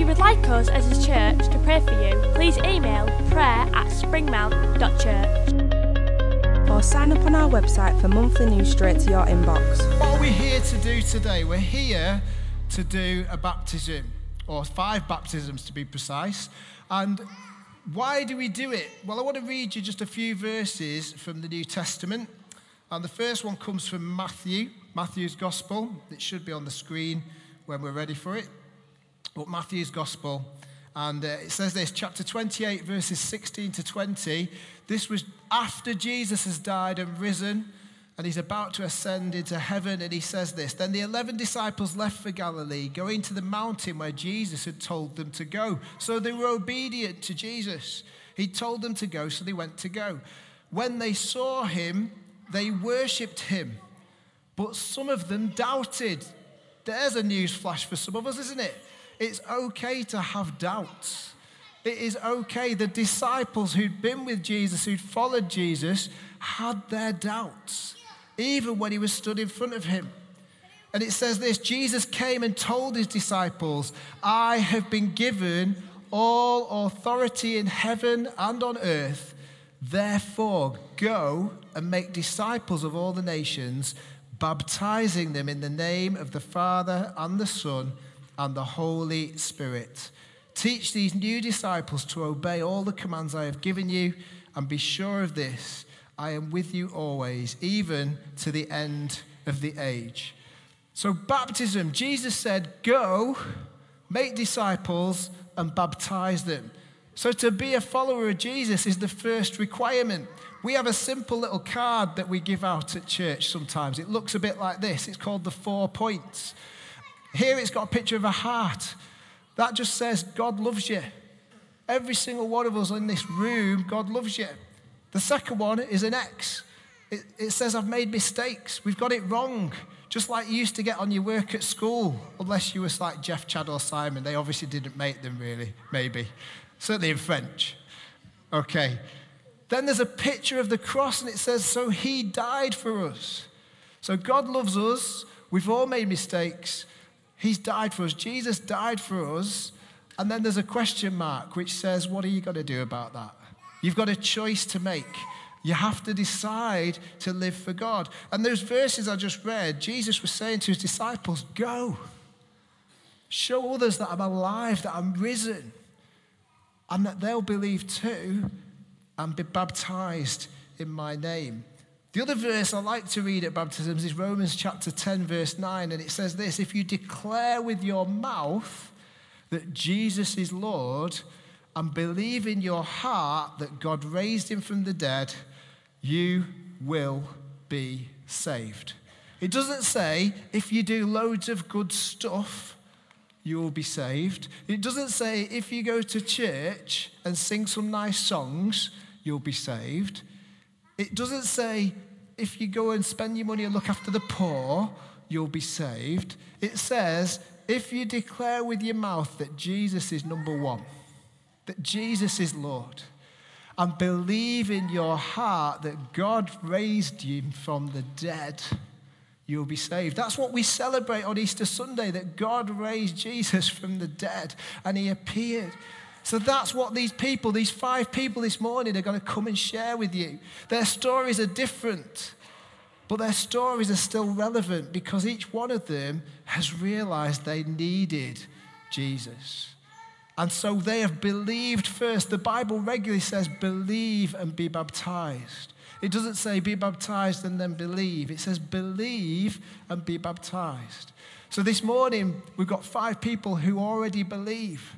If you would like us as a church to pray for you, please email prayer at springmount.church. or sign up on our website for monthly news straight to your inbox. What are we here to do today? We're here to do a baptism, or five baptisms to be precise. And why do we do it? Well, I want to read you just a few verses from the New Testament. And the first one comes from Matthew, Matthew's Gospel. It should be on the screen when we're ready for it. But Matthew's Gospel. And uh, it says this, chapter 28, verses 16 to 20. This was after Jesus has died and risen, and he's about to ascend into heaven. And he says this Then the 11 disciples left for Galilee, going to the mountain where Jesus had told them to go. So they were obedient to Jesus. He told them to go, so they went to go. When they saw him, they worshipped him, but some of them doubted. There's a news flash for some of us, isn't it? It's okay to have doubts. It is okay. The disciples who'd been with Jesus, who'd followed Jesus, had their doubts, even when he was stood in front of him. And it says this Jesus came and told his disciples, I have been given all authority in heaven and on earth. Therefore, go and make disciples of all the nations, baptizing them in the name of the Father and the Son and the Holy Spirit. Teach these new disciples to obey all the commands I have given you, and be sure of this I am with you always, even to the end of the age. So, baptism, Jesus said, Go, make disciples, and baptize them. So, to be a follower of Jesus is the first requirement. We have a simple little card that we give out at church sometimes. It looks a bit like this it's called the four points. Here it's got a picture of a heart. That just says, God loves you. Every single one of us in this room, God loves you. The second one is an X. It, it says, I've made mistakes. We've got it wrong. Just like you used to get on your work at school, unless you were like Jeff, Chad, or Simon. They obviously didn't make them, really, maybe. Certainly in French. Okay. Then there's a picture of the cross, and it says, So he died for us. So God loves us. We've all made mistakes. He's died for us. Jesus died for us. And then there's a question mark which says, What are you going to do about that? You've got a choice to make. You have to decide to live for God. And those verses I just read, Jesus was saying to his disciples, Go. Show others that I'm alive, that I'm risen, and that they'll believe too and be baptized in my name. The other verse I like to read at baptisms is Romans chapter 10, verse 9, and it says this If you declare with your mouth that Jesus is Lord and believe in your heart that God raised him from the dead, you will be saved. It doesn't say if you do loads of good stuff, you will be saved. It doesn't say if you go to church and sing some nice songs, you'll be saved. It doesn't say if you go and spend your money and look after the poor, you'll be saved. It says if you declare with your mouth that Jesus is number one, that Jesus is Lord, and believe in your heart that God raised him from the dead, you'll be saved. That's what we celebrate on Easter Sunday that God raised Jesus from the dead and he appeared. So that's what these people, these five people this morning, are going to come and share with you. Their stories are different, but their stories are still relevant because each one of them has realized they needed Jesus. And so they have believed first. The Bible regularly says, believe and be baptized. It doesn't say be baptized and then believe. It says believe and be baptized. So this morning, we've got five people who already believe.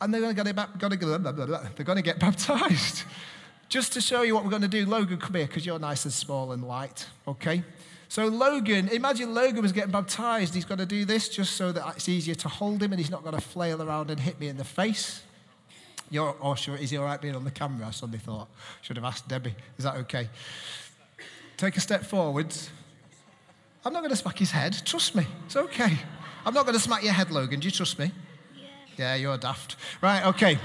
And they're going to get, they're going to get baptized. Just to show you what we're going to do, Logan, come here because you're nice and small and light, okay? So, Logan, imagine Logan was getting baptized. He's got to do this just so that it's easier to hold him and he's not going to flail around and hit me in the face. You're, oh, sure, is he all right being on the camera? I suddenly thought, should have asked Debbie. Is that okay? Take a step forwards. I'm not going to smack his head. Trust me. It's okay. I'm not going to smack your head, Logan. Do you trust me? Yeah. You're daft. Right, okay.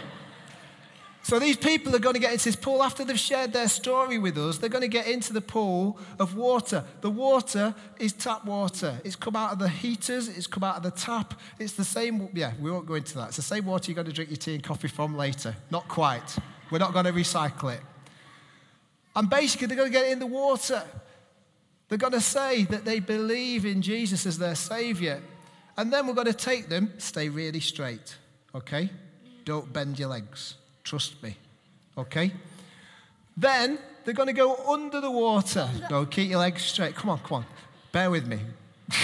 So these people are going to get into this pool after they've shared their story with us. They're going to get into the pool of water. The water is tap water. It's come out of the heaters. It's come out of the tap. It's the same. Yeah, we won't go into that. It's the same water you're going to drink your tea and coffee from later. Not quite. We're not going to recycle it. And basically, they're going to get in the water. They're going to say that they believe in Jesus as their Savior. And then we're going to take them, stay really straight, okay? Don't bend your legs. Trust me, okay? Then they're going to go under the water. No, keep your legs straight. Come on, come on. Bear with me.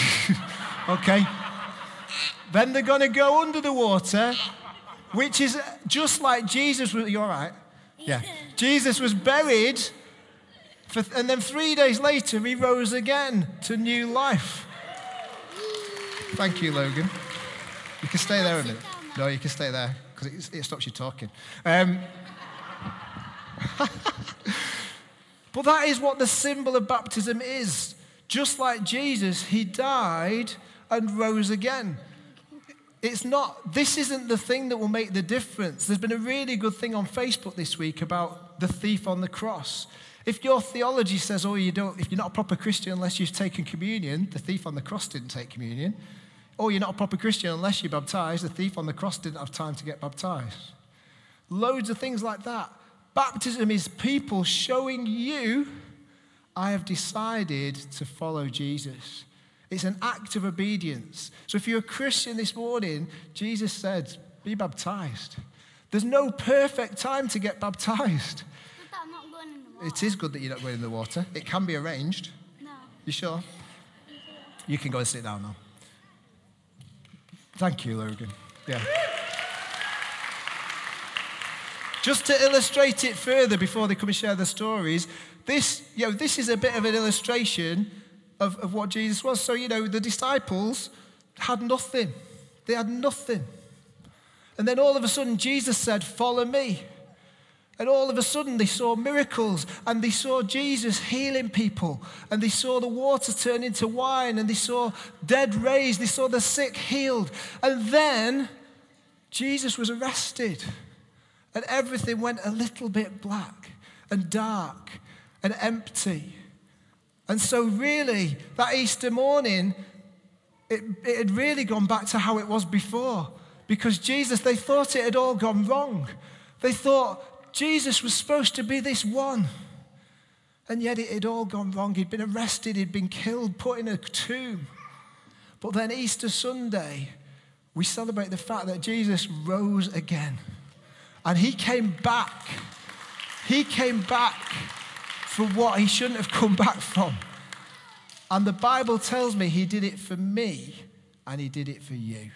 okay? Then they're going to go under the water, which is just like Jesus was. You all right? Yeah. Jesus was buried for, and then three days later, he rose again to new life. Thank you, Logan. You can stay there a minute. No, you can stay there because it, it, stops you talking. Um, but that is what the symbol of baptism is. Just like Jesus, he died and rose again. It's not, this isn't the thing that will make the difference. There's been a really good thing on Facebook this week about the thief on the cross. If your theology says, oh, you don't, if you're not a proper Christian unless you've taken communion, the thief on the cross didn't take communion. Or you're not a proper Christian unless you're baptized, the thief on the cross didn't have time to get baptized. Loads of things like that. Baptism is people showing you, I have decided to follow Jesus. It's an act of obedience. So if you're a Christian this morning, Jesus said, be baptized. There's no perfect time to get baptized. It is good that you're not going in the water. It can be arranged. No. You sure? You can go and sit down now. Thank you, Logan. Yeah. Just to illustrate it further before they come and share their stories, this, you know, this is a bit of an illustration of, of what Jesus was. So, you know, the disciples had nothing. They had nothing. And then all of a sudden, Jesus said, Follow me. And all of a sudden, they saw miracles and they saw Jesus healing people. And they saw the water turn into wine and they saw dead raised. They saw the sick healed. And then Jesus was arrested. And everything went a little bit black and dark and empty. And so, really, that Easter morning, it, it had really gone back to how it was before. Because Jesus, they thought it had all gone wrong. They thought Jesus was supposed to be this one. And yet it had all gone wrong. He'd been arrested, he'd been killed, put in a tomb. But then Easter Sunday, we celebrate the fact that Jesus rose again. And he came back. He came back for what he shouldn't have come back from. And the Bible tells me he did it for me and he did it for you.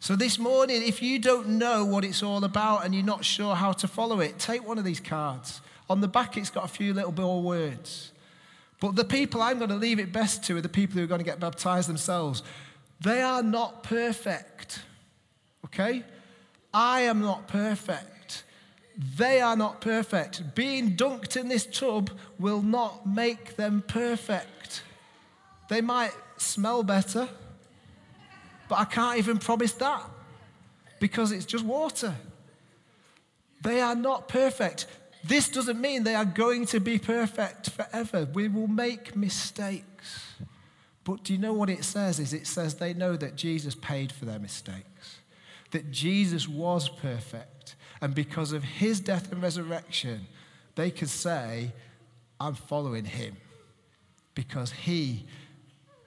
So, this morning, if you don't know what it's all about and you're not sure how to follow it, take one of these cards. On the back, it's got a few little more words. But the people I'm going to leave it best to are the people who are going to get baptized themselves. They are not perfect. Okay? I am not perfect. They are not perfect. Being dunked in this tub will not make them perfect. They might smell better. But I can't even promise that because it's just water. They are not perfect. This doesn't mean they are going to be perfect forever. We will make mistakes. But do you know what it says? Is it says they know that Jesus paid for their mistakes. That Jesus was perfect. And because of his death and resurrection, they could say, I'm following him. Because he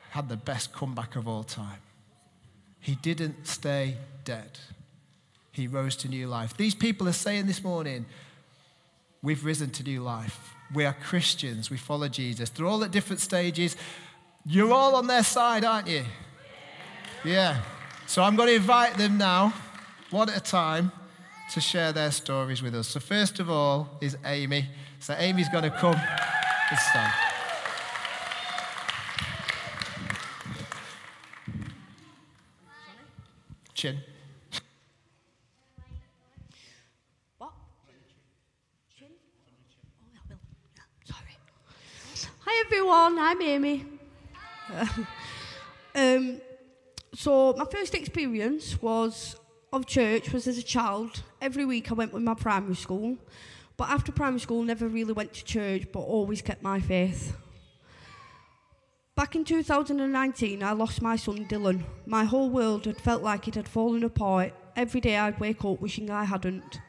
had the best comeback of all time. He didn't stay dead. He rose to new life. These people are saying this morning, we've risen to new life. We are Christians. We follow Jesus. They're all at different stages. You're all on their side, aren't you? Yeah. So I'm going to invite them now, one at a time, to share their stories with us. So, first of all, is Amy. So, Amy's going to come this time. Chin. What? Chin? Oh, I will. Yeah, sorry. Hi, everyone. I'm Amy. um, so, my first experience was of church was as a child. Every week I went with my primary school, but after primary school never really went to church, but always kept my faith. Back in 2019, I lost my son Dylan. My whole world had felt like it had fallen apart. Every day I'd wake up wishing I hadn't.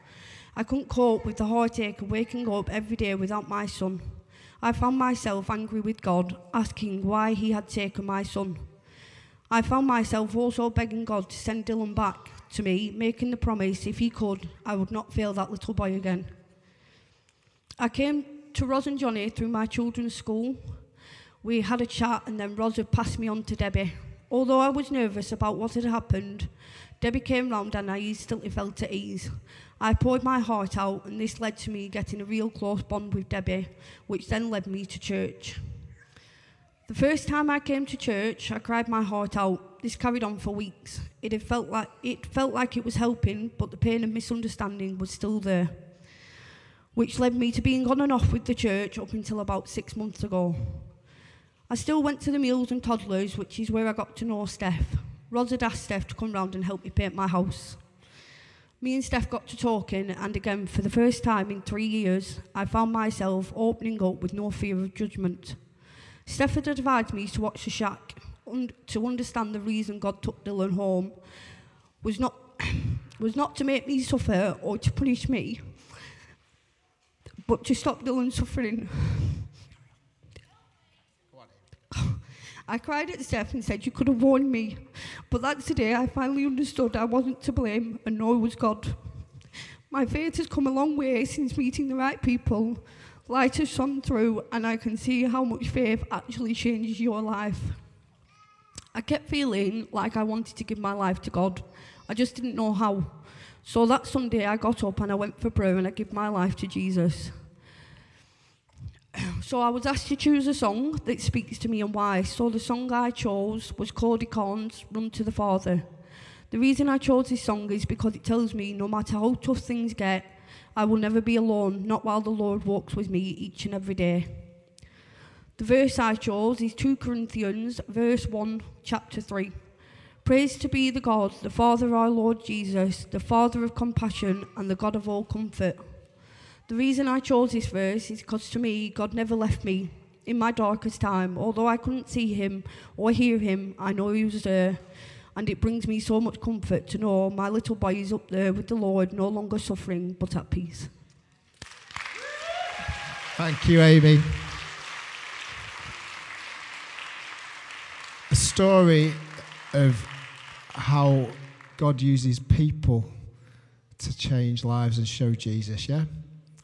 I couldn't cope with the heartache of waking up every day without my son. I found myself angry with God, asking why he had taken my son. I found myself also begging God to send Dylan back to me, making the promise if he could, I would not fail that little boy again. I came to Ros and Johnny through my children's school. We had a chat and then Ros had passed me on to Debbie. Although I was nervous about what had happened, Debbie came round and I instantly felt at ease. I poured my heart out and this led to me getting a real close bond with Debbie, which then led me to church. The first time I came to church, I cried my heart out. This carried on for weeks. It had felt like it felt like it was helping, but the pain of misunderstanding was still there. Which led me to being on and off with the church up until about six months ago. I still went to the meals and toddlers, which is where I got to know Steph. Ros had asked Steph to come round and help me paint my house. Me and Steph got to talking, and again, for the first time in three years, I found myself opening up with no fear of judgment. Steph had advised me to watch The Shack to understand the reason God took Dylan home was not, was not to make me suffer or to punish me, but to stop Dylan suffering. I cried at Steph and said, You could have warned me. But that's the day I finally understood I wasn't to blame and nor was God. My faith has come a long way since meeting the right people. Light has shone through, and I can see how much faith actually changes your life. I kept feeling like I wanted to give my life to God. I just didn't know how. So that Sunday, I got up and I went for prayer and I gave my life to Jesus. So I was asked to choose a song that speaks to me and why. So the song I chose was Cody Carnes Run to the Father. The reason I chose this song is because it tells me no matter how tough things get, I will never be alone, not while the Lord walks with me each and every day. The verse I chose is 2 Corinthians, verse 1, chapter 3. Praise to be the God, the Father of our Lord Jesus, the Father of compassion and the God of all comfort. The reason I chose this verse is because to me, God never left me in my darkest time. Although I couldn't see him or hear him, I know he was there. And it brings me so much comfort to know my little boy is up there with the Lord, no longer suffering, but at peace. Thank you, Amy. Story of how God uses people to change lives and show Jesus, yeah?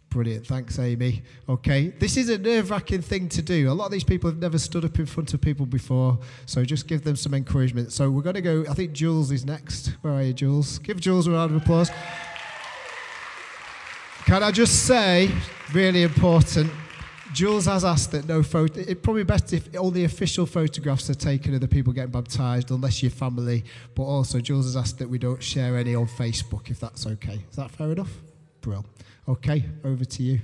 Brilliant. Thanks, Amy. Okay. This is a nerve wracking thing to do. A lot of these people have never stood up in front of people before, so just give them some encouragement. So we're going to go. I think Jules is next. Where are you, Jules? Give Jules a round of applause. Can I just say, really important, Jules has asked that no photo. It's probably best if all the official photographs are taken of the people getting baptised, unless you're family. But also, Jules has asked that we don't share any on Facebook, if that's okay. Is that fair enough? Brill. Okay, over to you.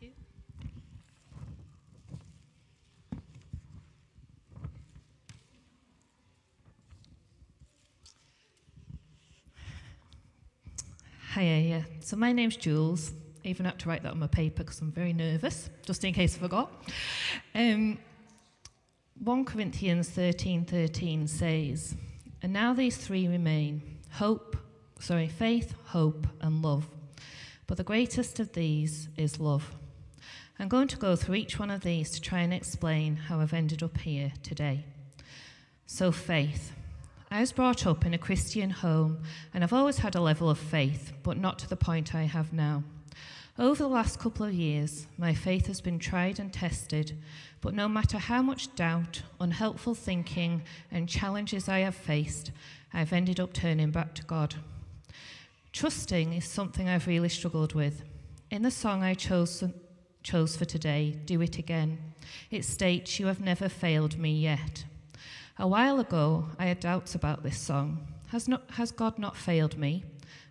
Thank you. Hiya, yeah. So my name's Jules. I even had to write that on my paper because I'm very nervous, just in case I forgot. Um, 1 Corinthians 13:13 13 says, "And now these three remain: hope, sorry, faith, hope, and love. But the greatest of these is love. I'm going to go through each one of these to try and explain how I've ended up here today. So, faith. I was brought up in a Christian home, and I've always had a level of faith, but not to the point I have now. Over the last couple of years, my faith has been tried and tested, but no matter how much doubt, unhelpful thinking, and challenges I have faced, I've ended up turning back to God. Trusting is something I've really struggled with. In the song I chose, chose for today, Do It Again, it states, You have never failed me yet. A while ago, I had doubts about this song. Has, not, has God not failed me?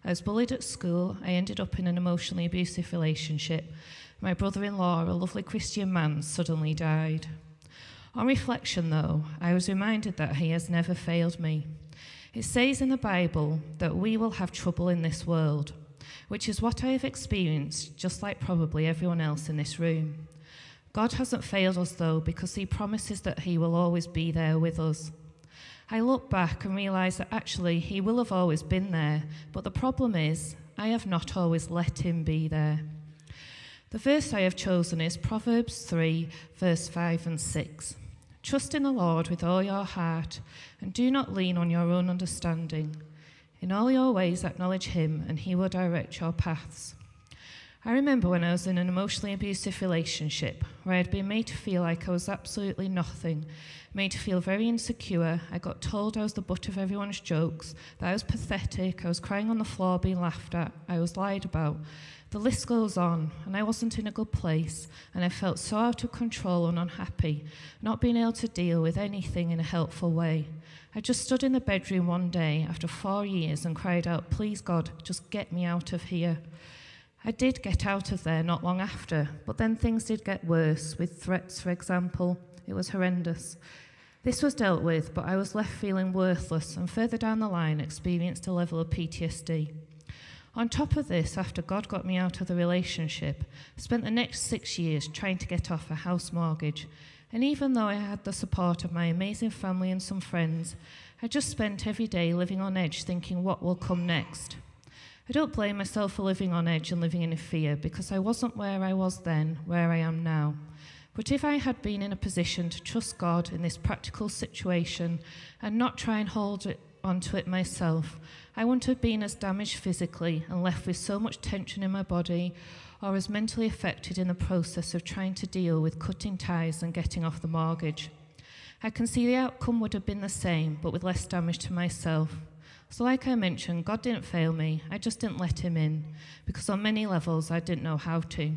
I was bullied at school. I ended up in an emotionally abusive relationship. My brother in law, a lovely Christian man, suddenly died. On reflection, though, I was reminded that he has never failed me. It says in the Bible that we will have trouble in this world, which is what I have experienced, just like probably everyone else in this room. God hasn't failed us, though, because He promises that He will always be there with us. I look back and realise that actually He will have always been there, but the problem is I have not always let Him be there. The verse I have chosen is Proverbs 3, verse 5 and 6. Trust in the Lord with all your heart, and do not lean on your own understanding. In all your ways, acknowledge Him, and He will direct your paths. I remember when I was in an emotionally abusive relationship where I had been made to feel like I was absolutely nothing, made to feel very insecure. I got told I was the butt of everyone's jokes, that I was pathetic, I was crying on the floor being laughed at, I was lied about. The list goes on, and I wasn't in a good place, and I felt so out of control and unhappy, not being able to deal with anything in a helpful way. I just stood in the bedroom one day after four years and cried out, Please God, just get me out of here. I did get out of there not long after, but then things did get worse, with threats, for example. It was horrendous. This was dealt with, but I was left feeling worthless and further down the line experienced a level of PTSD. On top of this, after God got me out of the relationship, I spent the next six years trying to get off a house mortgage. And even though I had the support of my amazing family and some friends, I just spent every day living on edge thinking what will come next. I don't blame myself for living on edge and living in a fear because I wasn't where I was then, where I am now. But if I had been in a position to trust God in this practical situation and not try and hold it onto it myself, I wouldn't have been as damaged physically and left with so much tension in my body or as mentally affected in the process of trying to deal with cutting ties and getting off the mortgage. I can see the outcome would have been the same, but with less damage to myself. So, like I mentioned, God didn't fail me. I just didn't let Him in because on many levels I didn't know how to.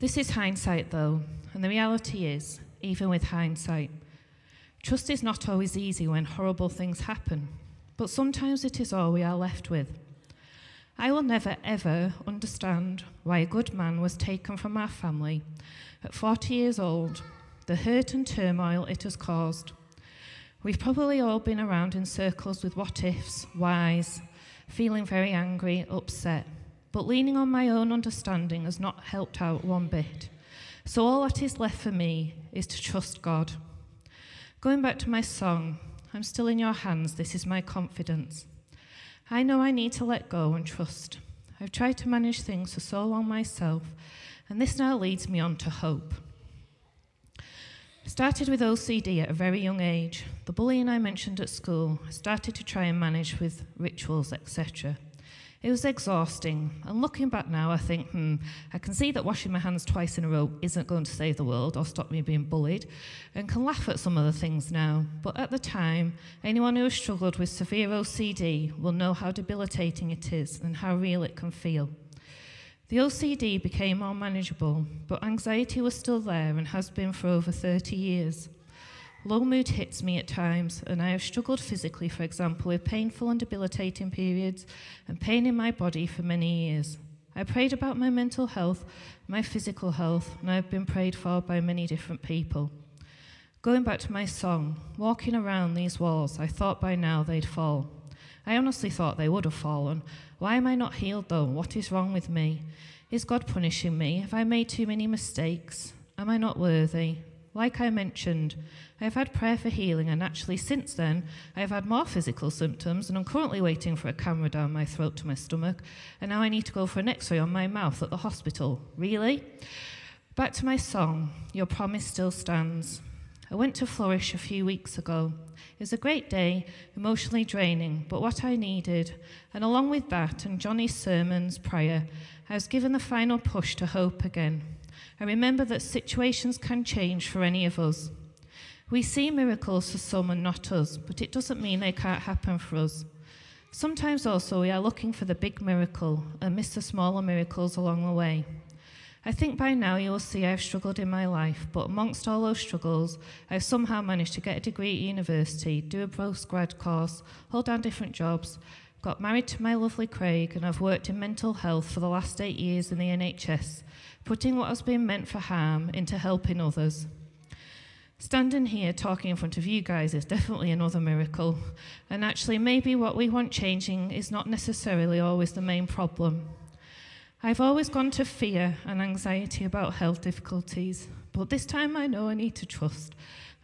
This is hindsight, though, and the reality is, even with hindsight, trust is not always easy when horrible things happen, but sometimes it is all we are left with. I will never ever understand why a good man was taken from our family at 40 years old, the hurt and turmoil it has caused We've probably all been around in circles with what ifs, whys, feeling very angry, upset. But leaning on my own understanding has not helped out one bit. So all that is left for me is to trust God. Going back to my song, I'm still in your hands, this is my confidence. I know I need to let go and trust. I've tried to manage things for so long myself, and this now leads me on to hope. Started with OCD at a very young age. The bullying I mentioned at school, I started to try and manage with rituals, etc. It was exhausting, and looking back now, I think, hmm, I can see that washing my hands twice in a row isn't going to save the world or stop me being bullied, and can laugh at some of the things now. But at the time, anyone who has struggled with severe OCD will know how debilitating it is and how real it can feel. The OCD became more manageable, but anxiety was still there and has been for over 30 years. Low mood hits me at times, and I have struggled physically, for example, with painful and debilitating periods and pain in my body for many years. I prayed about my mental health, my physical health, and I have been prayed for by many different people. Going back to my song, walking around these walls, I thought by now they'd fall. I honestly thought they would have fallen. Why am I not healed though? What is wrong with me? Is God punishing me? Have I made too many mistakes? Am I not worthy? Like I mentioned, I have had prayer for healing, and actually, since then, I have had more physical symptoms, and I'm currently waiting for a camera down my throat to my stomach, and now I need to go for an x ray on my mouth at the hospital. Really? Back to my song Your Promise Still Stands. I went to Flourish a few weeks ago. It was a great day, emotionally draining, but what I needed. And along with that and Johnny's sermons, prayer, I was given the final push to hope again. I remember that situations can change for any of us. We see miracles for some and not us, but it doesn't mean they can't happen for us. Sometimes also we are looking for the big miracle and miss the smaller miracles along the way. I think by now you'll see I've struggled in my life, but amongst all those struggles, I've somehow managed to get a degree at university, do a postgrad course, hold down different jobs, got married to my lovely Craig, and I've worked in mental health for the last eight years in the NHS, putting what has been meant for harm into helping others. Standing here talking in front of you guys is definitely another miracle, and actually, maybe what we want changing is not necessarily always the main problem. I've always gone to fear and anxiety about health difficulties, but this time I know I need to trust.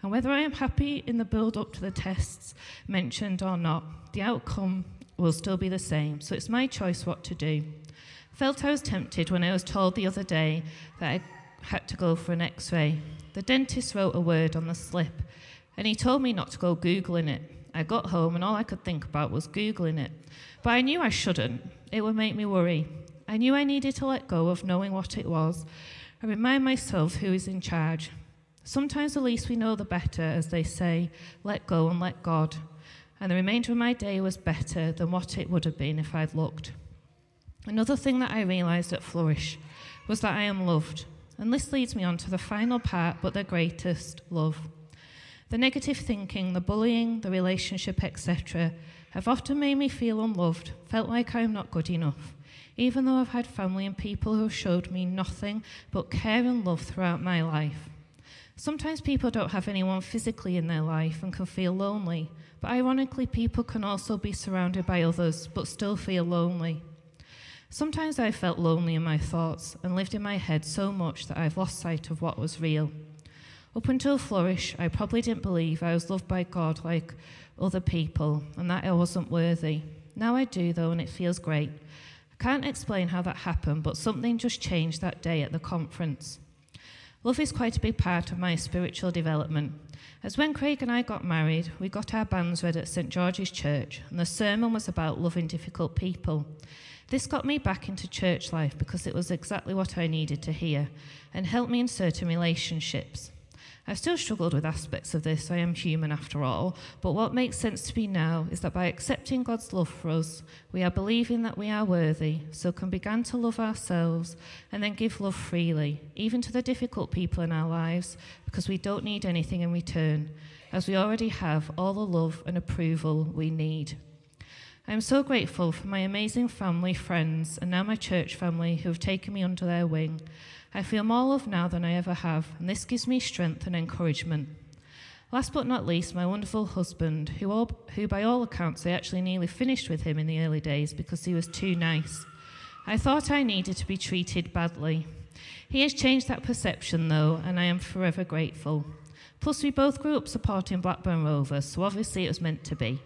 And whether I am happy in the build up to the tests mentioned or not, the outcome will still be the same. So it's my choice what to do. Felt I was tempted when I was told the other day that I had to go for an x ray. The dentist wrote a word on the slip and he told me not to go Googling it. I got home and all I could think about was Googling it. But I knew I shouldn't, it would make me worry. I knew I needed to let go of knowing what it was and remind myself who is in charge. Sometimes the least we know, the better, as they say, let go and let God. And the remainder of my day was better than what it would have been if I'd looked. Another thing that I realised at Flourish was that I am loved. And this leads me on to the final part, but the greatest love. The negative thinking, the bullying, the relationship, etc., have often made me feel unloved, felt like I'm not good enough, even though I've had family and people who have showed me nothing but care and love throughout my life. Sometimes people don't have anyone physically in their life and can feel lonely, but ironically, people can also be surrounded by others but still feel lonely. Sometimes I felt lonely in my thoughts and lived in my head so much that I've lost sight of what was real. Up until Flourish, I probably didn't believe I was loved by God like other people and that I wasn't worthy. Now I do, though, and it feels great. Can't explain how that happened, but something just changed that day at the conference. Love is quite a big part of my spiritual development. As when Craig and I got married, we got our banns read at St George's Church, and the sermon was about loving difficult people. This got me back into church life because it was exactly what I needed to hear and helped me in certain relationships. I've still struggled with aspects of this, I am human after all, but what makes sense to me now is that by accepting God's love for us, we are believing that we are worthy, so can begin to love ourselves and then give love freely, even to the difficult people in our lives, because we don't need anything in return, as we already have all the love and approval we need. I am so grateful for my amazing family, friends, and now my church family who have taken me under their wing. I feel more loved now than I ever have, and this gives me strength and encouragement. Last but not least, my wonderful husband, who, all, who by all accounts I actually nearly finished with him in the early days because he was too nice. I thought I needed to be treated badly. He has changed that perception though, and I am forever grateful. Plus, we both grew up supporting Blackburn Rovers, so obviously it was meant to be.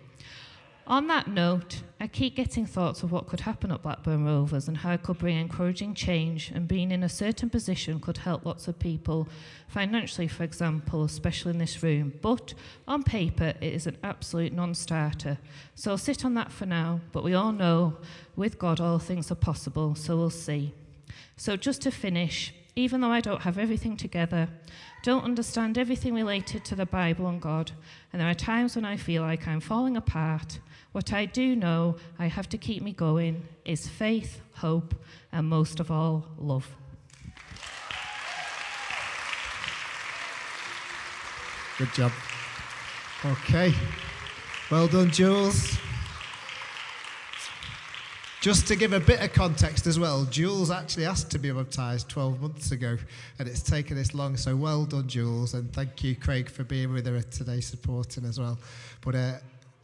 On that note, I keep getting thoughts of what could happen at Blackburn Rovers and how it could bring encouraging change and being in a certain position could help lots of people financially, for example, especially in this room. But on paper, it is an absolute non-starter. So I'll sit on that for now, but we all know with God all things are possible, so we'll see. So just to finish, even though I don't have everything together, don't understand everything related to the Bible and God, and there are times when I feel like I'm falling apart, what I do know I have to keep me going is faith, hope, and most of all, love. Good job. Okay. Well done, Jules. Just to give a bit of context as well, Jules actually asked to be baptised 12 months ago, and it's taken this long. So well done, Jules, and thank you, Craig, for being with her today, supporting as well. But uh,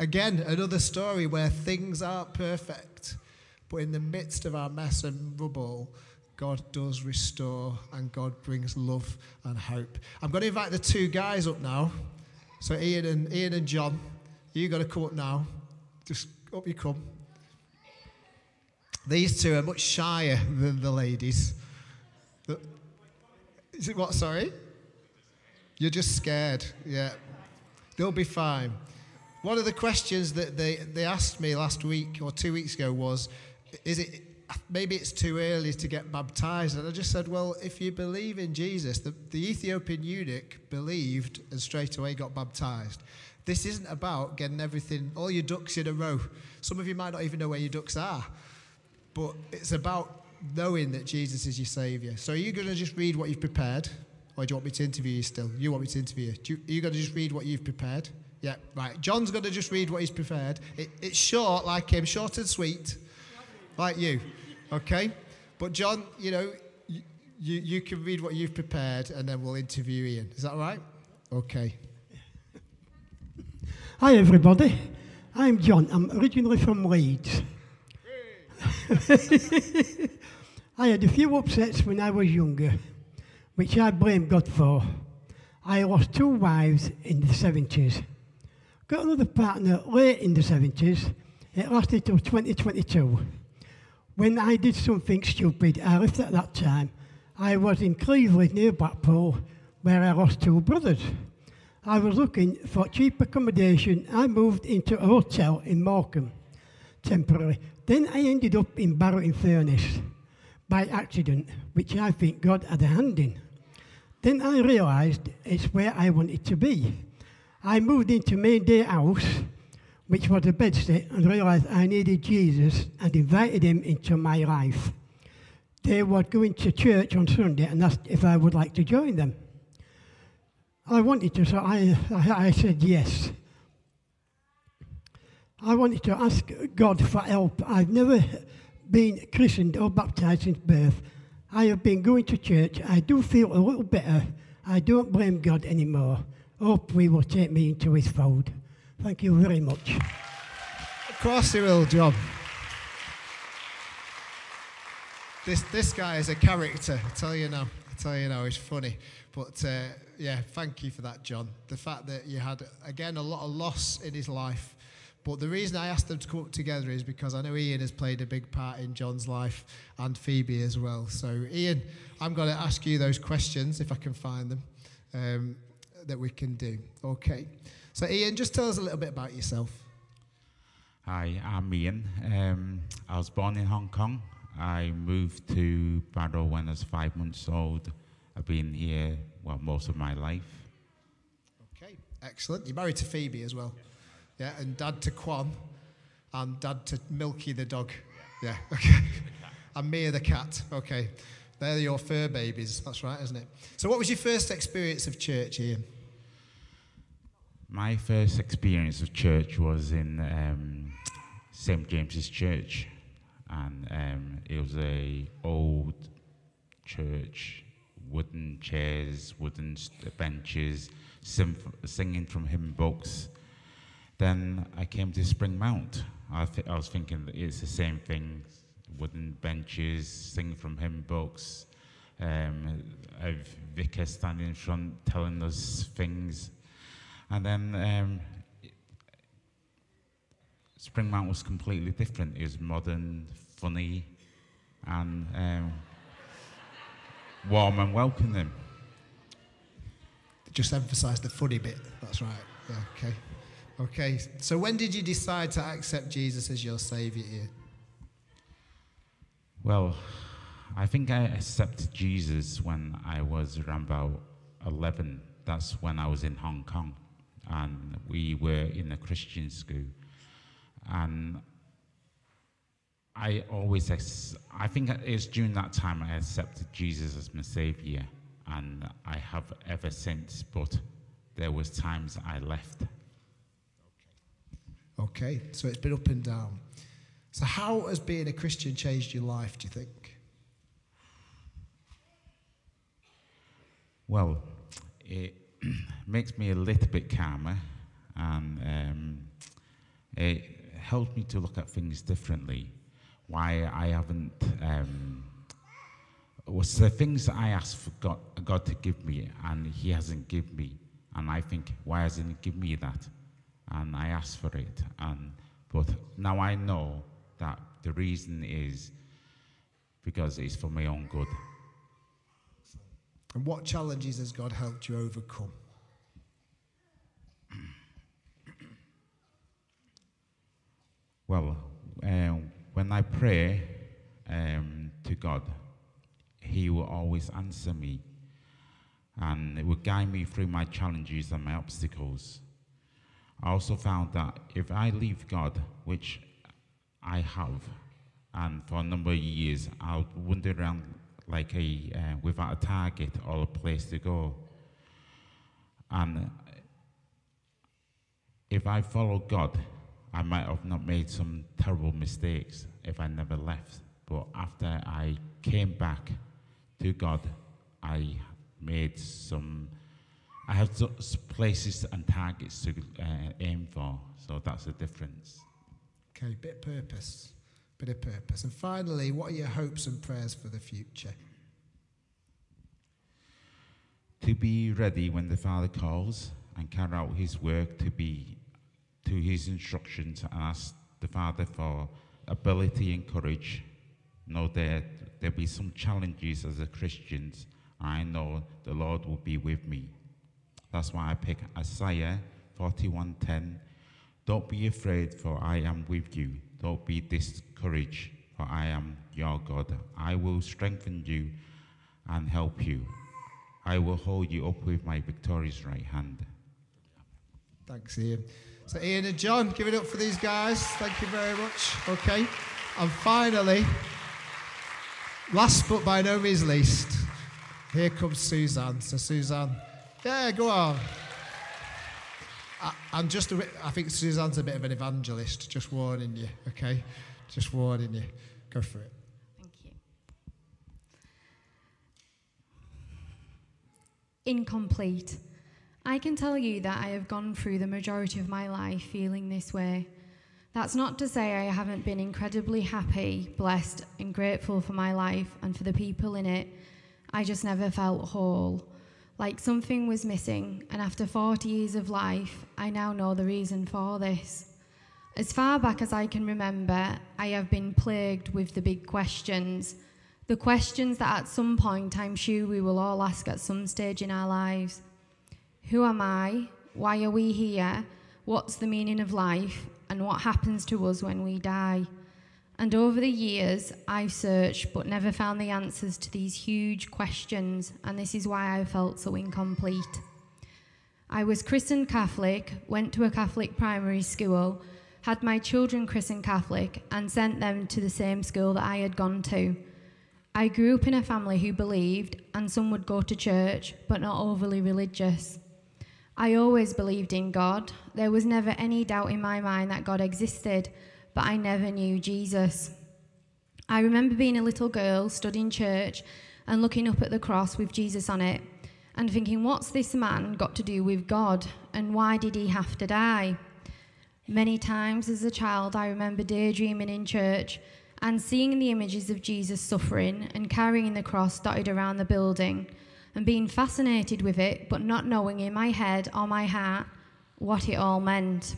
Again, another story where things aren't perfect, but in the midst of our mess and rubble, God does restore and God brings love and hope. I'm going to invite the two guys up now. So Ian and Ian and John, you got to come up now. Just up you come. These two are much shyer than the ladies. Is it what? Sorry. You're just scared. Yeah. They'll be fine. One of the questions that they, they asked me last week or two weeks ago was, is it maybe it's too early to get baptized? And I just said, well, if you believe in Jesus, the, the Ethiopian eunuch believed and straight away got baptized. This isn't about getting everything, all your ducks in a row. Some of you might not even know where your ducks are, but it's about knowing that Jesus is your Savior. So are you going to just read what you've prepared? Or do you want me to interview you still? You want me to interview you? you are you going to just read what you've prepared? Yeah, right. John's going to just read what he's prepared. It, it's short, like him, short and sweet, like you. Okay? But, John, you know, you, you, can read what you've prepared and then we'll interview Ian. Is that right? Okay. Hi, everybody. I'm John. I'm originally from Leeds. I had a few upsets when I was younger, which I blame God for. I lost two wives in the 70s. Got another partner late in the 70s. It lasted till 2022. When I did something stupid, I left at that time. I was in Cleveleys near Blackpool, where I lost two brothers. I was looking for cheap accommodation. I moved into a hotel in Morecambe temporarily. Then I ended up in Barrow in Furness by accident, which I think God had a hand in. Then I realised it's where I wanted to be. I moved into Main Day House, which was a bedstead, and realised I needed Jesus and invited him into my life. They were going to church on Sunday and asked if I would like to join them. I wanted to, so I, I, I said yes. I wanted to ask God for help. I've never been christened or baptized since birth. I have been going to church. I do feel a little better. I don't blame God anymore. Hope we will take me into his fold. Thank you very much. Of course he will, John. This, this guy is a character, I tell you now. I tell you now, he's funny. But uh, yeah, thank you for that, John. The fact that you had, again, a lot of loss in his life. But the reason I asked them to come together is because I know Ian has played a big part in John's life and Phoebe as well. So, Ian, I'm going to ask you those questions, if I can find them, um, that we can do. Okay. So, Ian, just tell us a little bit about yourself. Hi, I'm Ian. Um, I was born in Hong Kong. I moved to Barrow when I was five months old. I've been here, well, most of my life. Okay, excellent. You're married to Phoebe as well. Yeah, and dad to Quan, and dad to Milky the dog. Yeah, okay. and Mia the cat. Okay, they're your fur babies. That's right, isn't it? So, what was your first experience of church, Ian? My first experience of church was in um, St James's Church, and um, it was a old church, wooden chairs, wooden benches, singing from hymn books. Then I came to Spring Mount. I, th- I was thinking it's the same thing, wooden benches, singing from hymn books, um, a vicar standing in front telling us things. And then um, Spring Mount was completely different. It was modern, funny, and um, warm and welcoming. Just emphasise the funny bit. That's right. Yeah, okay. Okay. So, when did you decide to accept Jesus as your saviour? Well, I think I accepted Jesus when I was around about 11. That's when I was in Hong Kong. And we were in a Christian school. And I always, I think it's during that time I accepted Jesus as my savior. And I have ever since, but there was times I left. Okay. So, it's been up and down. So, how has being a Christian changed your life, do you think? Well, it makes me a little bit calmer and um, it helps me to look at things differently. Why I haven't, um, was the things that I asked for God, God to give me and He hasn't given me. And I think, why hasn't He given me that? And I asked for it. And, but now I know that the reason is because it's for my own good. And what challenges has God helped you overcome? Well, um, when I pray um, to God, He will always answer me and it will guide me through my challenges and my obstacles. I also found that if I leave God, which I have, and for a number of years, I'll wander around like a uh, without a target or a place to go. And if I followed God, I might have not made some terrible mistakes if I never left. But after I came back to God, I made some. I have places and targets to uh, aim for, so that's the difference. Okay, bit of purpose. Bit of purpose. And finally, what are your hopes and prayers for the future? To be ready when the Father calls and carry out His work to be to His instructions and ask the Father for ability and courage. Know that there'll be some challenges as a Christian. I know the Lord will be with me. That's why I pick Isaiah 41:10. Don't be afraid, for I am with you. Don't be discouraged, for I am your God. I will strengthen you and help you. I will hold you up with my victorious right hand. Thanks, Ian. So, Ian and John, give it up for these guys. Thank you very much. Okay. And finally, last but by no means least, here comes Suzanne. So, Suzanne, yeah, go on. I, I'm just a bit, I think Suzanne's a bit of an evangelist, just warning you, okay? Just warning you. Go for it. Thank you. Incomplete. I can tell you that I have gone through the majority of my life feeling this way. That's not to say I haven't been incredibly happy, blessed, and grateful for my life and for the people in it. I just never felt whole. Like something was missing, and after 40 years of life, I now know the reason for this. As far back as I can remember, I have been plagued with the big questions. The questions that at some point I'm sure we will all ask at some stage in our lives. Who am I? Why are we here? What's the meaning of life? And what happens to us when we die? And over the years, I've searched but never found the answers to these huge questions, and this is why I felt so incomplete. I was christened Catholic, went to a Catholic primary school, had my children christened Catholic, and sent them to the same school that I had gone to. I grew up in a family who believed, and some would go to church, but not overly religious. I always believed in God. There was never any doubt in my mind that God existed, but I never knew Jesus. I remember being a little girl, studying church, and looking up at the cross with Jesus on it, and thinking, what's this man got to do with God, and why did he have to die? Many times as a child, I remember daydreaming in church and seeing the images of Jesus suffering and carrying the cross dotted around the building and being fascinated with it, but not knowing in my head or my heart what it all meant.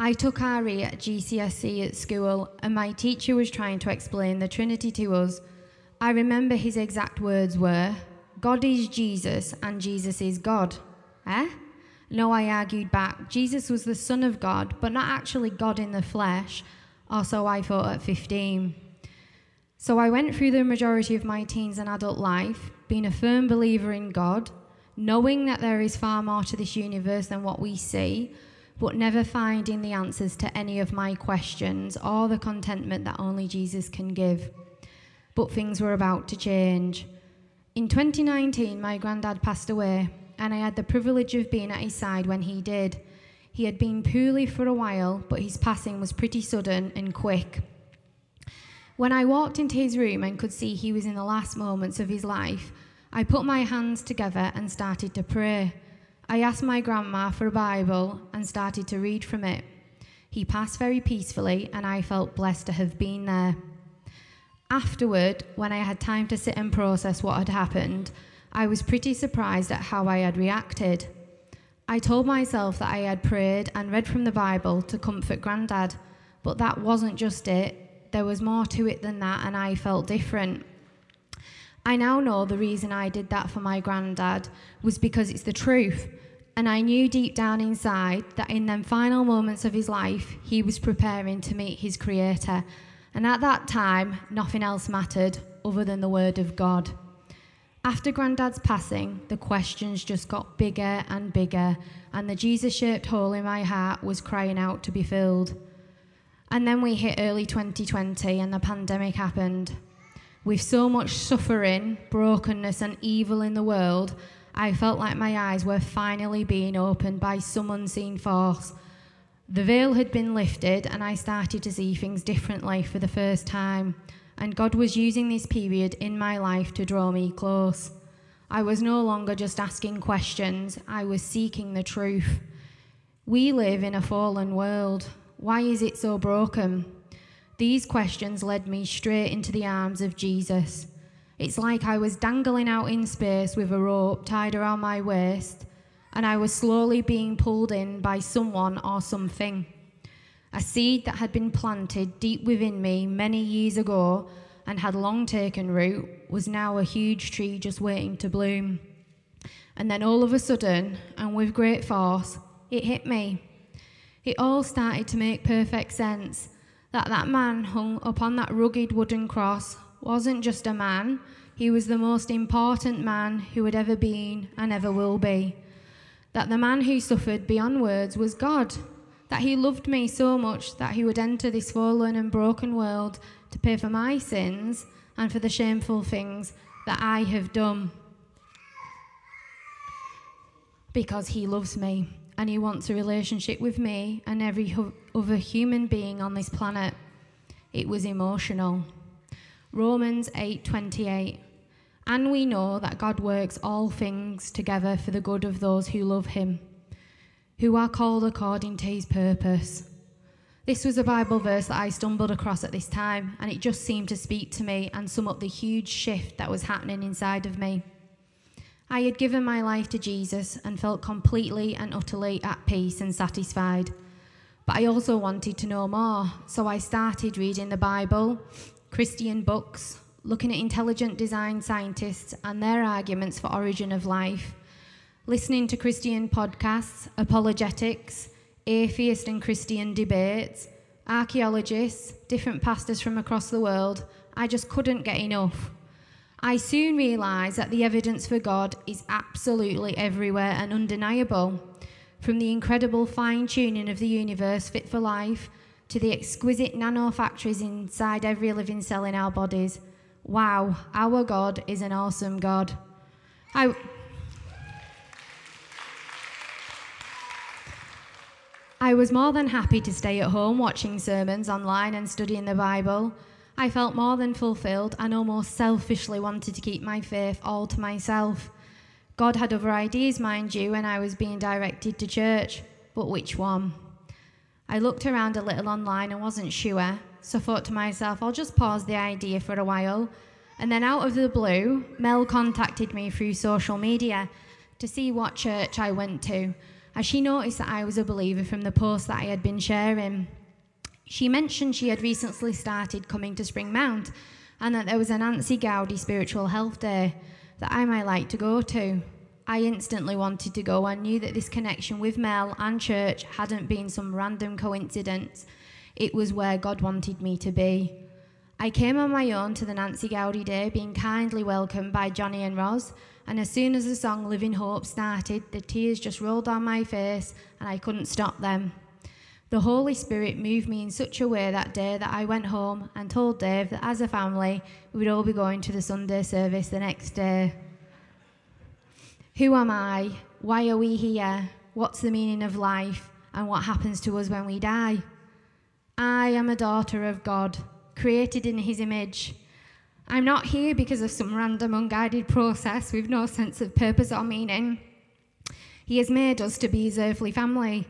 I took RE at GCSE at school, and my teacher was trying to explain the Trinity to us. I remember his exact words were God is Jesus, and Jesus is God. Eh? No, I argued back. Jesus was the Son of God, but not actually God in the flesh, or so I thought at 15. So I went through the majority of my teens and adult life, being a firm believer in God, knowing that there is far more to this universe than what we see, but never finding the answers to any of my questions or the contentment that only Jesus can give. But things were about to change. In 2019, my granddad passed away, and I had the privilege of being at his side when he did. He had been poorly for a while, but his passing was pretty sudden and quick. When I walked into his room and could see he was in the last moments of his life, I put my hands together and started to pray. I asked my grandma for a Bible and started to read from it. He passed very peacefully, and I felt blessed to have been there. Afterward, when I had time to sit and process what had happened, I was pretty surprised at how I had reacted. I told myself that I had prayed and read from the Bible to comfort Grandad, but that wasn't just it. There was more to it than that, and I felt different. I now know the reason I did that for my granddad was because it's the truth. And I knew deep down inside that in them final moments of his life, he was preparing to meet his creator. And at that time, nothing else mattered other than the word of God. After Grandad's passing, the questions just got bigger and bigger, and the Jesus shaped hole in my heart was crying out to be filled. And then we hit early 2020, and the pandemic happened. With so much suffering, brokenness, and evil in the world, I felt like my eyes were finally being opened by some unseen force. The veil had been lifted, and I started to see things differently for the first time. And God was using this period in my life to draw me close. I was no longer just asking questions, I was seeking the truth. We live in a fallen world. Why is it so broken? These questions led me straight into the arms of Jesus. It's like I was dangling out in space with a rope tied around my waist, and I was slowly being pulled in by someone or something. A seed that had been planted deep within me many years ago and had long taken root was now a huge tree just waiting to bloom. And then all of a sudden, and with great force, it hit me. It all started to make perfect sense that that man hung upon that rugged wooden cross wasn't just a man, he was the most important man who had ever been and ever will be. That the man who suffered beyond words was God that he loved me so much that he would enter this fallen and broken world to pay for my sins and for the shameful things that I have done. Because he loves me and he wants a relationship with me and every other human being on this planet. It was emotional. Romans 8:28 And we know that God works all things together for the good of those who love him who are called according to his purpose. This was a Bible verse that I stumbled across at this time, and it just seemed to speak to me and sum up the huge shift that was happening inside of me. I had given my life to Jesus and felt completely and utterly at peace and satisfied. But I also wanted to know more, so I started reading the Bible, Christian books, looking at intelligent design scientists and their arguments for origin of life, listening to Christian podcasts, apologetics, atheist and Christian debates, archaeologists, different pastors from across the world, I just couldn't get enough. I soon realised that the evidence for God is absolutely everywhere and undeniable. From the incredible fine tuning of the universe fit for life to the exquisite nano factories inside every living cell in our bodies. Wow, our God is an awesome God. I. I was more than happy to stay at home watching sermons online and studying the Bible. I felt more than fulfilled and almost selfishly wanted to keep my faith all to myself. God had other ideas, mind you, when I was being directed to church, but which one? I looked around a little online and wasn't sure, so thought to myself, I'll just pause the idea for a while. And then out of the blue, Mel contacted me through social media to see what church I went to as she noticed that I was a believer from the post that I had been sharing. She mentioned she had recently started coming to Spring Mount and that there was a Nancy Goudie Spiritual Health Day that I might like to go to. I instantly wanted to go and knew that this connection with Mel and church hadn't been some random coincidence. It was where God wanted me to be. I came on my own to the Nancy Goudie Day, being kindly welcomed by Johnny and Roz, and as soon as the song Living Hope started, the tears just rolled down my face and I couldn't stop them. The Holy Spirit moved me in such a way that day that I went home and told Dave that as a family, we would all be going to the Sunday service the next day. Who am I? Why are we here? What's the meaning of life? And what happens to us when we die? I am a daughter of God, created in His image. I'm not here because of some random unguided process with no sense of purpose or meaning. He has made us to be his earthly family.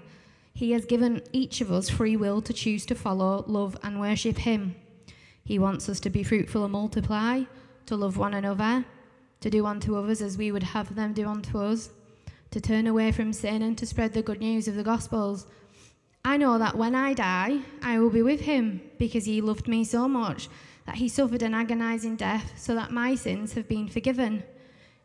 He has given each of us free will to choose to follow, love, and worship him. He wants us to be fruitful and multiply, to love one another, to do unto others as we would have them do unto us, to turn away from sin and to spread the good news of the Gospels. I know that when I die, I will be with him because he loved me so much that he suffered an agonizing death so that my sins have been forgiven.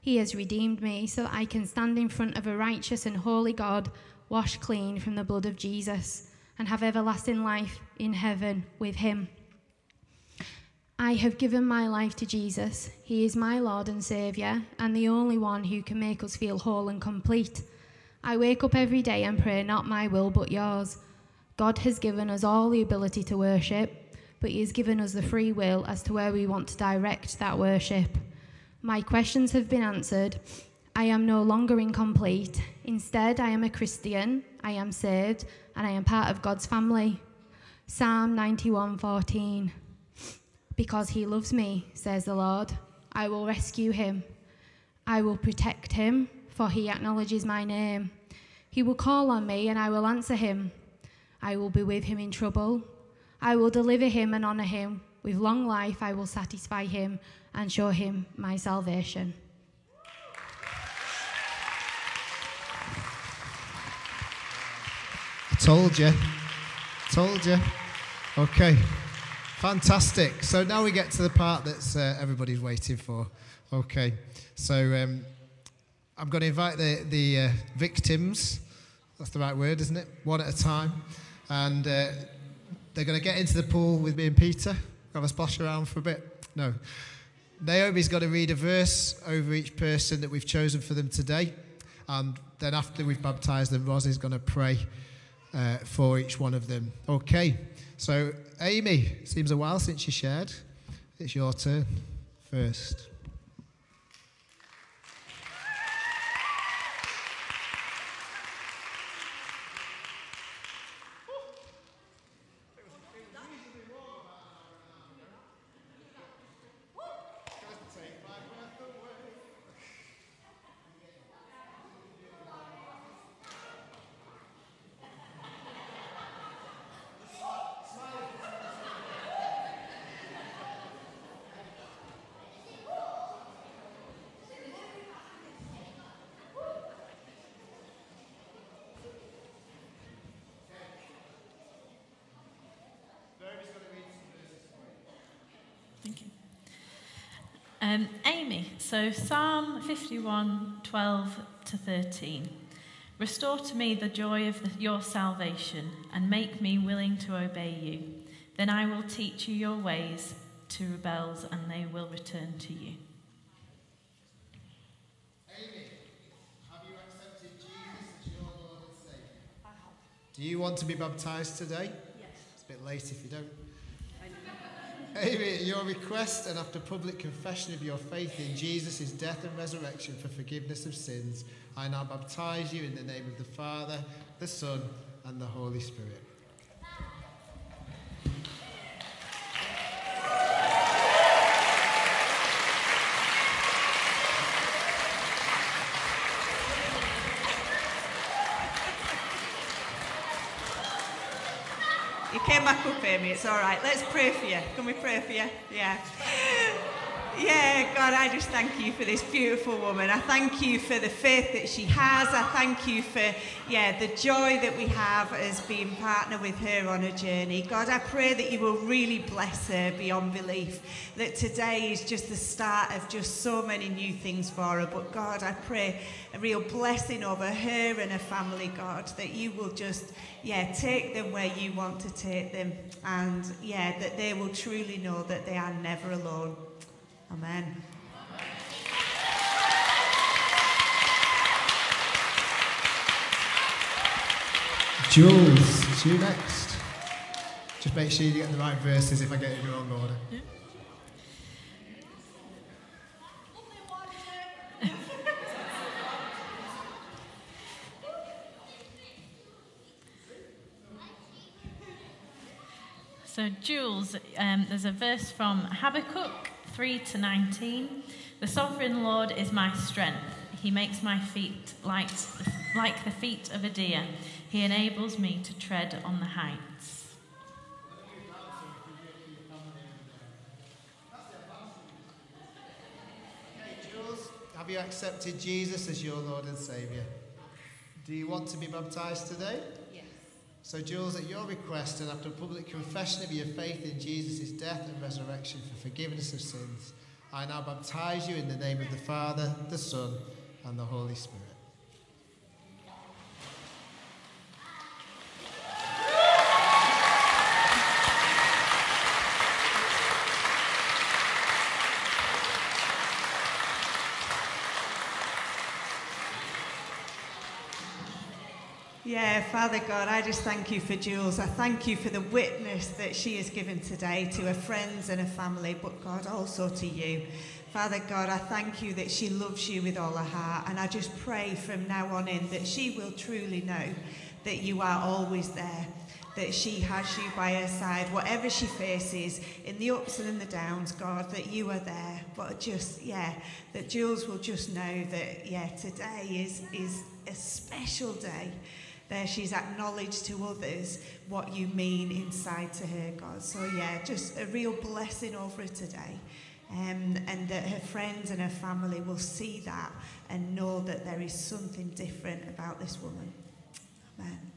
He has redeemed me so that I can stand in front of a righteous and holy God, washed clean from the blood of Jesus, and have everlasting life in heaven with him. I have given my life to Jesus. He is my Lord and Saviour, and the only one who can make us feel whole and complete. I wake up every day and pray, not my will, but yours. God has given us all the ability to worship, but He has given us the free will as to where we want to direct that worship. My questions have been answered, I am no longer incomplete. Instead, I am a Christian, I am saved, and I am part of God's family. Psalm 91:14. Because he loves me, says the Lord, I will rescue him. I will protect him, for he acknowledges my name. He will call on me, and I will answer him. I will be with him in trouble. I will deliver him and honor him. With long life, I will satisfy him and show him my salvation. I told you. Told you. Okay. Fantastic. So now we get to the part that's uh, everybody's waiting for. Okay. So um, I'm going to invite the, the uh, victims. That's the right word, isn't it? One at a time. And uh, they're going to get into the pool with me and Peter. Have a splash around for a bit. No. Naomi's going to read a verse over each person that we've chosen for them today. And then after we've baptized them, Rosie's going to pray uh, for each one of them. Okay, so Amy, seems a while since you shared. It's your turn first. Thank you. Um, Amy, so Psalm 51, 12 to 13. Restore to me the joy of the, your salvation and make me willing to obey you. Then I will teach you your ways to rebels and they will return to you. Amy, have you accepted Jesus as your Lord and Savior? I have. Do you want to be baptized today? Yes. It's a bit late if you don't. Amy, your request and after public confession of your faith in Jesus' death and resurrection for forgiveness of sins, I now baptize you in the name of the Father, the Son, and the Holy Spirit. You It's all right. Let's pray for you. Can we pray for you? Yeah. Yeah, God, I just thank you for this beautiful woman. I thank you for the faith that she has. I thank you for, yeah, the joy that we have as being partner with her on a journey. God, I pray that you will really bless her beyond belief. That today is just the start of just so many new things for her. But God, I pray a real blessing over her and her family, God, that you will just, yeah, take them where you want to take them. And, yeah, that they will truly know that they are never alone. Amen. Jules, it's you next. Just make sure you get the right verses if I get it in the wrong order. So, Jules, um, there's a verse from Habakkuk 3 to 19. The sovereign Lord is my strength. He makes my feet like, like the feet of a deer. He enables me to tread on the heights. Have you accepted Jesus as your Lord and Saviour? Do you want to be baptized today? So, Jules, at your request and after public confession of your faith in Jesus' death and resurrection for forgiveness of sins, I now baptize you in the name of the Father, the Son, and the Holy Spirit. Yeah, Father God, I just thank you for Jules. I thank you for the witness that she has given today to her friends and her family, but God, also to you. Father God, I thank you that she loves you with all her heart, and I just pray from now on in that she will truly know that you are always there, that she has you by her side, whatever she faces, in the ups and in the downs, God, that you are there. But just, yeah, that Jules will just know that, yeah, today is, is a special day there she's acknowledged to others what you mean inside to her, God. So, yeah, just a real blessing over her today. Um, and that her friends and her family will see that and know that there is something different about this woman. Amen.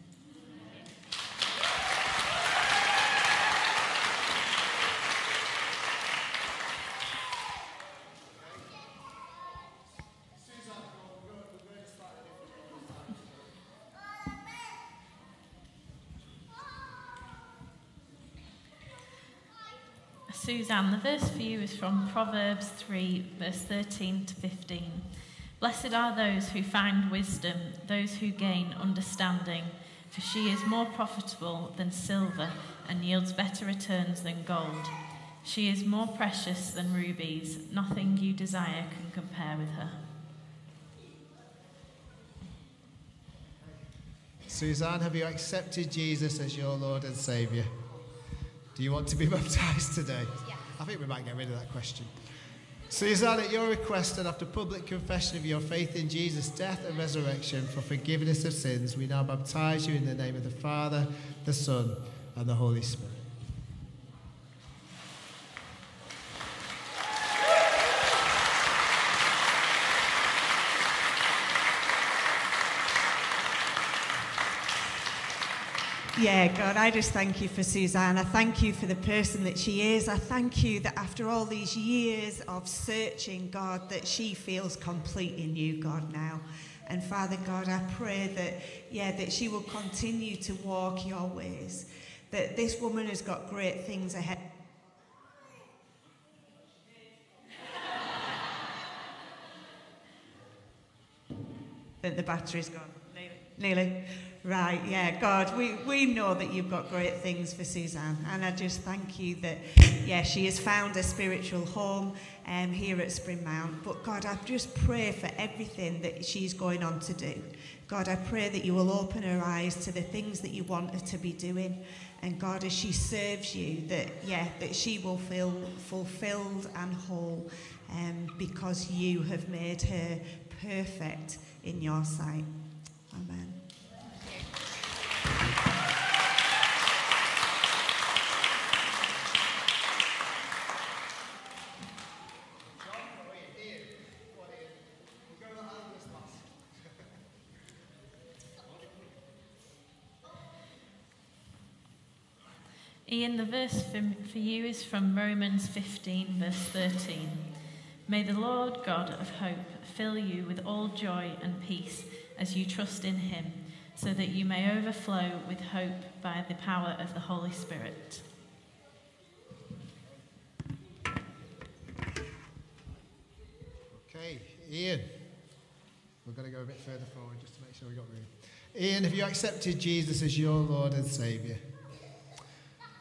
Suzanne, the verse for you is from Proverbs 3, verse 13 to 15. Blessed are those who find wisdom, those who gain understanding, for she is more profitable than silver and yields better returns than gold. She is more precious than rubies. Nothing you desire can compare with her. Suzanne, have you accepted Jesus as your Lord and Saviour? Do you want to be baptized today? Yeah. I think we might get rid of that question. Suzanne, at your request and after public confession of your faith in Jesus' death and resurrection for forgiveness of sins, we now baptize you in the name of the Father, the Son, and the Holy Spirit. Yeah, God, I just thank you for Suzanne. I thank you for the person that she is. I thank you that after all these years of searching, God, that she feels complete in you, God, now. And Father God, I pray that, yeah, that she will continue to walk your ways. That this woman has got great things ahead. that the battery's gone. Nearly. Right, yeah, God, we, we know that you've got great things for Suzanne, and I just thank you that, yeah, she has found a spiritual home um, here at Spring Mount. But God, I just pray for everything that she's going on to do. God, I pray that you will open her eyes to the things that you want her to be doing. And God, as she serves you, that, yeah, that she will feel fulfilled and whole um, because you have made her perfect in your sight. Amen. Ian, the verse for, you is from Romans 15, verse 13. May the Lord God of hope fill you with all joy and peace as you trust in him, so that you may overflow with hope by the power of the Holy Spirit. Okay, Ian. We're going to go a bit further forward just to make sure we got room. Ian, have you accepted Jesus as your Lord and Saviour?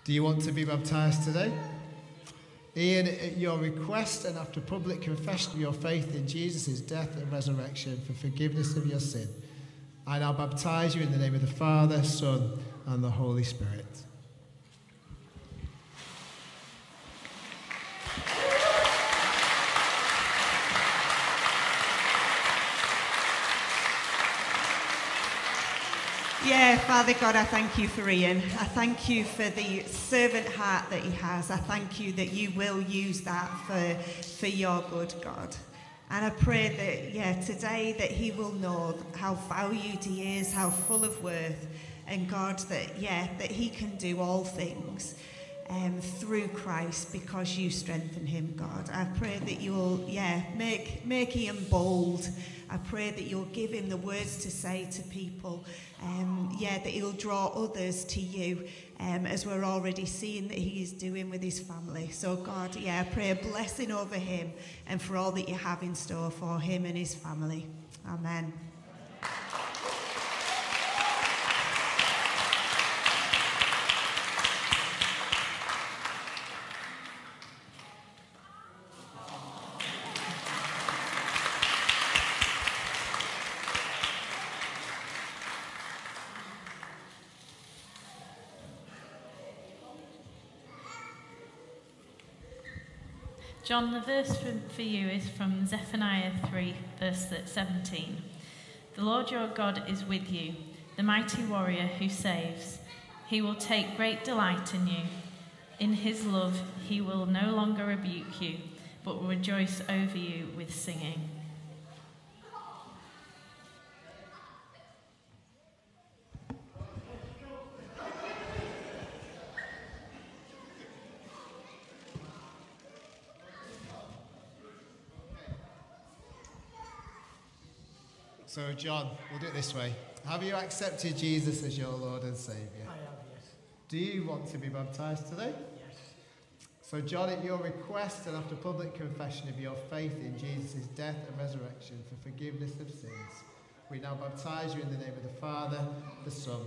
Do you want to be baptized today? Ian, at your request and after public confession of your faith in Jesus' death and resurrection for forgiveness of your sin, I now baptize you in the name of the Father, Son, and the Holy Spirit. Yeah, Father God, I thank you for Ian. I thank you for the servant heart that he has. I thank you that you will use that for, for your good, God. And I pray that, yeah, today that he will know how valued he is, how full of worth, and God, that, yeah, that he can do all things um, through Christ because you strengthen him, God. I pray that you'll, yeah, make, make him bold. I pray that you'll give him the words to say to people. Um, yeah, that he'll draw others to you um, as we're already seeing that he is doing with his family. So, God, yeah, I pray a blessing over him and for all that you have in store for him and his family. Amen. John, the verse for, for you is from Zephaniah 3, verse 17. The Lord your God is with you, the mighty warrior who saves. He will take great delight in you. In his love, he will no longer rebuke you, but will rejoice over you with singing. So, John, we'll do it this way. Have you accepted Jesus as your Lord and Saviour? I have, yes. Do you want to be baptised today? Yes. So, John, at your request and after public confession of your faith in Jesus' death and resurrection for forgiveness of sins, we now baptise you in the name of the Father, the Son,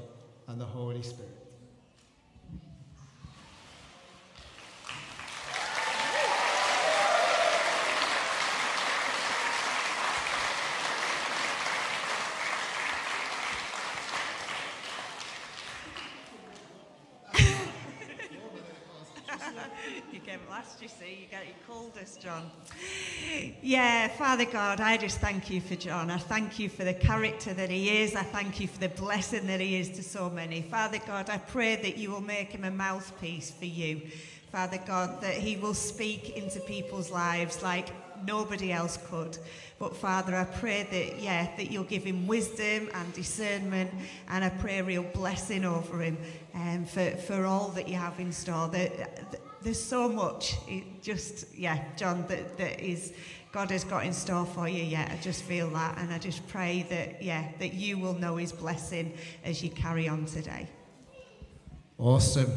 and the Holy Spirit. you came last, you see, you get it coldest, John. Yeah, Father God, I just thank you for John. I thank you for the character that he is. I thank you for the blessing that he is to so many. Father God, I pray that you will make him a mouthpiece for you. Father God, that he will speak into people's lives like nobody else could. But Father, I pray that, yeah, that you'll give him wisdom and discernment, and I pray a real blessing over him um, for, for all that you have in store. That, that- there's so much, it just, yeah, John, that, that is, God has got in store for you, yeah, I just feel that, and I just pray that, yeah, that you will know his blessing as you carry on today. Awesome.